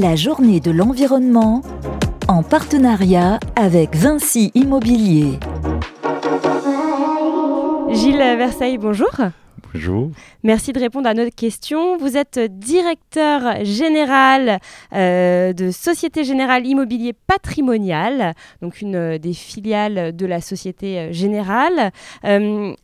la journée de l'environnement en partenariat avec Vinci Immobilier. Gilles Versailles, bonjour. Bonjour. Merci de répondre à notre question. Vous êtes directeur général euh, de Société Générale Immobilier Patrimonial, donc une euh, des filiales de la Société euh, Générale.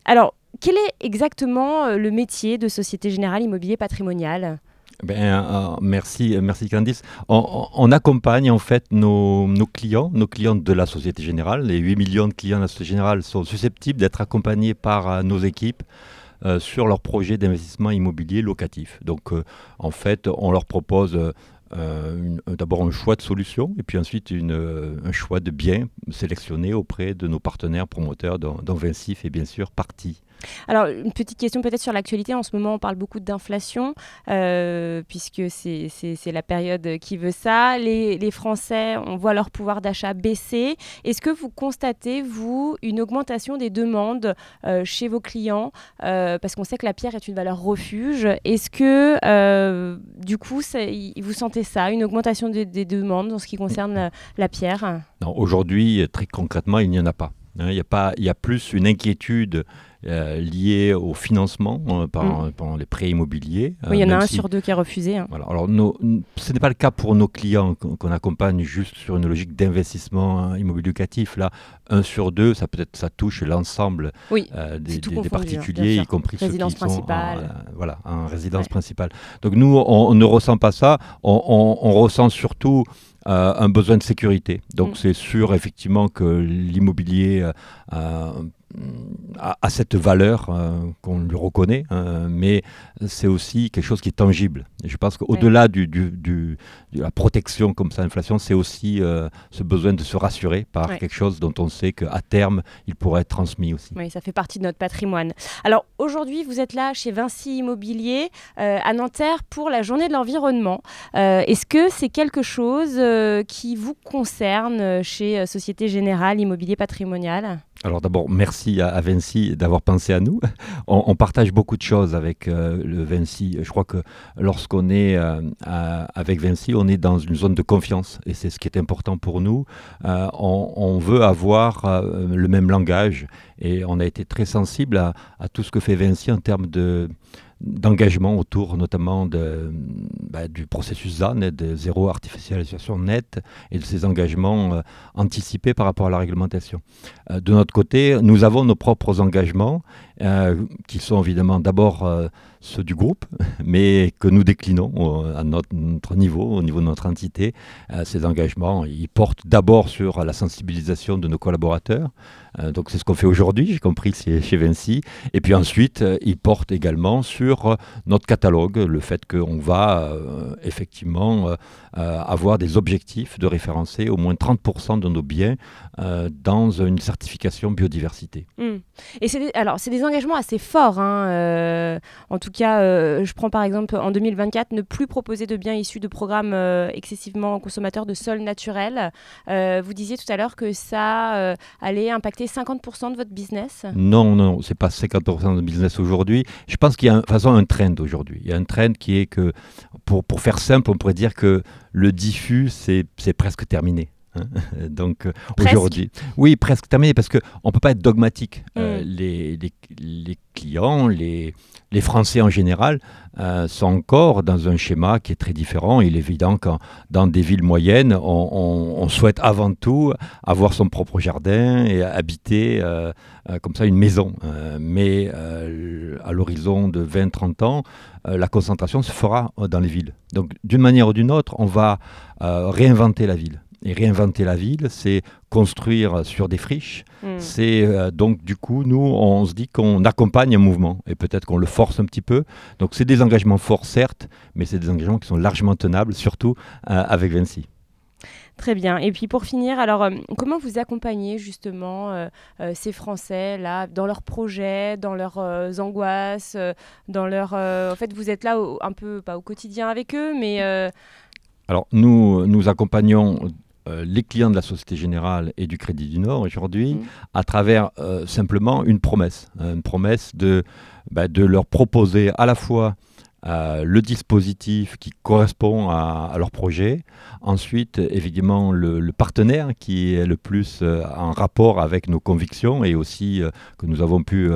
alors, quel est exactement le métier de Société Générale Immobilier Patrimonial ben, merci, merci Candice. On, accompagne en fait nos, clients, nos clients de la Société Générale. Les 8 millions de clients de la Société Générale sont susceptibles d'être accompagnés par nos équipes euh, sur leur projet d'investissement immobilier locatif. Donc, euh, en fait, on leur propose euh, d'abord un choix de solution et puis ensuite un choix de biens sélectionnés auprès de nos partenaires promoteurs dont, dont Vinci fait bien sûr partie. Alors, une petite question peut-être sur l'actualité. En ce moment, on parle beaucoup d'inflation, euh, puisque c'est la période qui veut ça. Les, Français, on voit leur pouvoir d'achat baisser. Est-ce que vous constatez, vous, une augmentation des demandes euh, chez vos clients euh, Parce qu'on sait que la pierre est une valeur refuge. Est-ce que, du coup, vous sentez ça, une augmentation des, demandes en ce qui concerne la pierre? Aujourd'hui, très concrètement, il n'y en a pas. Hein. Il y, a pas, il y a plus une inquiétude euh, liées au financement euh, par, mm. les prêts immobiliers. Oui, il y en a euh, un sur deux qui est refusé. Hein. Voilà. Alors, ce n'est pas le cas pour nos clients qu'on accompagne juste sur une logique d'investissement hein, immobilier locatif. Là, un sur deux, ça peut-être ça touche l'ensemble des, hein, particuliers, y compris résidence ceux qui principale. sont en, voilà, en résidence principale. Donc nous, on, ne ressent pas ça. On, ressent surtout un besoin de sécurité. Donc mm. c'est sûr effectivement que l'immobilier à, cette valeur euh, qu'on lui reconnaît, hein, mais c'est aussi quelque chose qui est tangible. Et je pense qu'au-delà du, de la protection comme ça, l'inflation, c'est aussi euh, ce besoin de se rassurer par quelque chose dont on sait qu'à terme, il pourrait être transmis aussi. Oui, ça fait partie de notre patrimoine. Alors aujourd'hui, vous êtes là chez Vinci Immobilier euh, à Nanterre pour la journée de l'environnement. Est-ce que c'est quelque chose qui vous concerne chez Société Générale Immobilier Patrimonial? Alors d'abord, merci à, Vinci d'avoir pensé à nous. On, partage beaucoup de choses avec euh, le Vinci. Je crois que lorsqu'on est euh, avec Vinci, on est dans une zone de confiance et c'est ce qui est important pour nous. Euh, on, veut avoir le même langage et on a été très sensible à, tout ce que fait Vinci en termes de d'engagement autour notamment bah, du processus ZAN, de zéro artificialisation nette, et de ces engagements euh, anticipés par rapport à la réglementation. Euh, de notre côté, nous avons nos propres engagements, qui sont évidemment d'abord ceux du groupe, mais que nous déclinons à notre, niveau, au niveau de notre entité. ces engagements, ils portent d'abord sur la sensibilisation de nos collaborateurs, donc c'est ce qu'on fait aujourd'hui, j'ai compris chez Vinci, et puis ensuite, ils portent également sur notre catalogue, le fait qu'on va euh, effectivement euh, euh, avoir des objectifs de référencer au moins 30% de nos biens dans une certification biodiversité. Hmm. Et c'est alors c'est des engagements assez forts. Hein, en tout cas, je prends par exemple en 2024 ne plus proposer de biens issus de programmes excessivement consommateurs de sol naturel. vous disiez tout à l'heure que ça allait impacter 50% de votre business. Non, non, c'est pas 50% de business aujourd'hui. Je pense qu'il y a un, un trend aujourd'hui. Il y a un trend qui est que, pour, pour faire simple, on pourrait dire que le diffus, c'est presque terminé. Donc euh, aujourd'hui, oui, presque terminé parce que on peut pas être dogmatique. Euh, mm. les, les, les, clients, les, les Français en général euh, sont encore dans un schéma qui est très différent. Il est évident que dans des villes moyennes, on, souhaite avant tout avoir son propre jardin et habiter euh, comme ça une maison. mais à l'horizon de 20-30 ans, la concentration se fera dans les villes. Donc d'une manière ou d'une autre, on va réinventer la ville. Et réinventer la ville, c'est construire sur des friches. Hmm. C'est euh, donc du coup, nous, on se dit qu'on accompagne un mouvement et peut-être qu'on le force un petit peu. Donc c'est des engagements forts, certes, mais c'est des engagements qui sont largement tenables, surtout euh, avec Vinci. Très bien. Et puis pour finir, alors euh, comment vous accompagnez justement ces Français là dans leurs projets, dans leurs angoisses, dans leur. en fait, vous êtes là un peu pas au quotidien avec eux, mais. Alors nous nous accompagnons euh, les clients de la Société Générale et du Crédit du Nord aujourd'hui mmh. à travers euh, simplement une promesse, hein, une promesse de, bah, de leur proposer à la fois euh, le dispositif qui correspond à, leur projet. Ensuite, évidemment, le, partenaire qui est le plus euh, en rapport avec nos convictions et aussi euh, que nous avons pu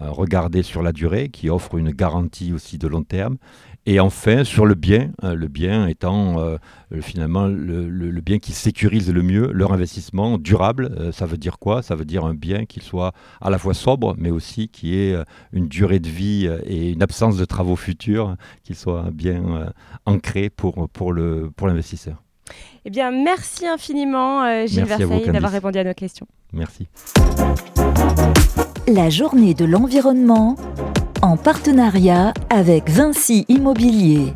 regarder sur la durée, qui offre une garantie aussi de long terme. Et enfin, sur le bien, euh, le bien étant euh, finalement le, bien qui sécurise le mieux leur investissement durable. Euh, ça veut dire quoi? Ça veut dire un bien qui soit à la fois sobre, mais aussi qui ait une durée de vie et une absence de travaux futurs, qui soit bien ancré pour, pour l'investisseur. Pour eh bien, merci infiniment, Gilles Versailles, d'avoir répondu à nos questions. Merci. La journée de l'environnement en partenariat avec Vinci Immobilier.